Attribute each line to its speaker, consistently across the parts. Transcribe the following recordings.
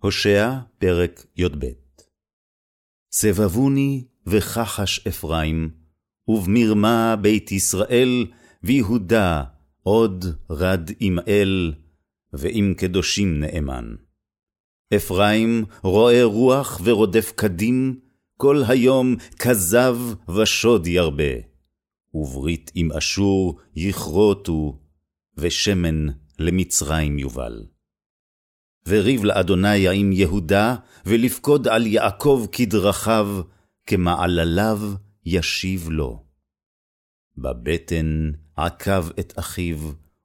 Speaker 1: הושע, פרק י"ב סבבוני וכחש אפרים, ובמרמה בית ישראל, ויהודה עוד רד עם אל, ועם קדושים נאמן. אפרים רואה רוח ורודף קדים, כל היום כזב ושוד ירבה, וברית עם אשור יכרותו, ושמן למצרים יובל. וריב לאדוני עם יהודה, ולפקוד על יעקב כדרכיו, כמעלליו ישיב לו. בבטן עקב את אחיו,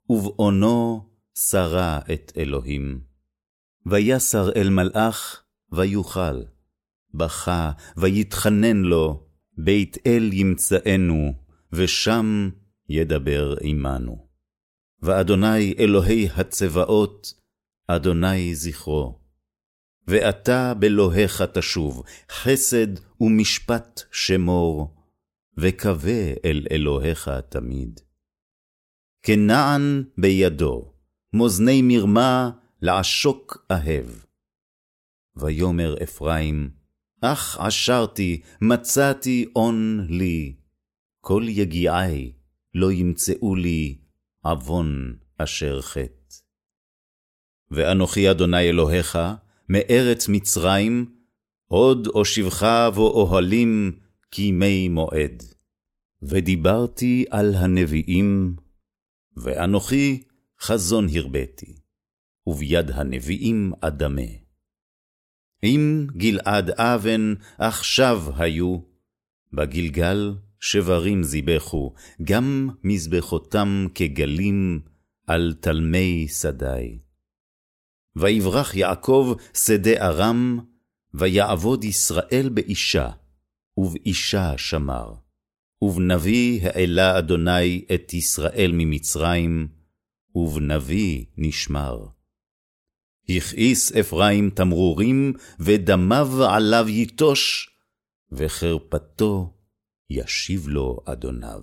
Speaker 1: ובעונו שרה את אלוהים. ויסר אל מלאך, ויוכל. בכה, ויתחנן לו, בית אל ימצאנו, ושם ידבר עמנו. ואדוני אלוהי הצבאות, אדוני זכרו. ואתה באלוהיך תשוב, חסד ומשפט שמור, וקווה אל אלוהיך תמיד. כנען בידו, מאזני מרמה לעשוק אהב. ויאמר אפרים, אך עשרתי, מצאתי און לי, כל יגיעי לא ימצאו לי עוון אשר חטא. ואנוכי אדוני אלוהיך, מארץ מצרים, עוד אושיבך ואוהלים כימי מועד. ודיברתי על הנביאים, ואנוכי חזון הרביתי, וביד הנביאים אדמה. אם גלעד אבן עכשיו היו, בגלגל שברים זיבחו, גם מזבחותם כגלים על תלמי שדי. ויברח יעקב שדה ארם, ויעבוד ישראל באישה, ובאישה שמר. ובנביא העלה אדוני את ישראל ממצרים, ובנביא נשמר. הכעיס אפרים תמרורים, ודמיו עליו יטוש, וחרפתו ישיב לו אדוניו.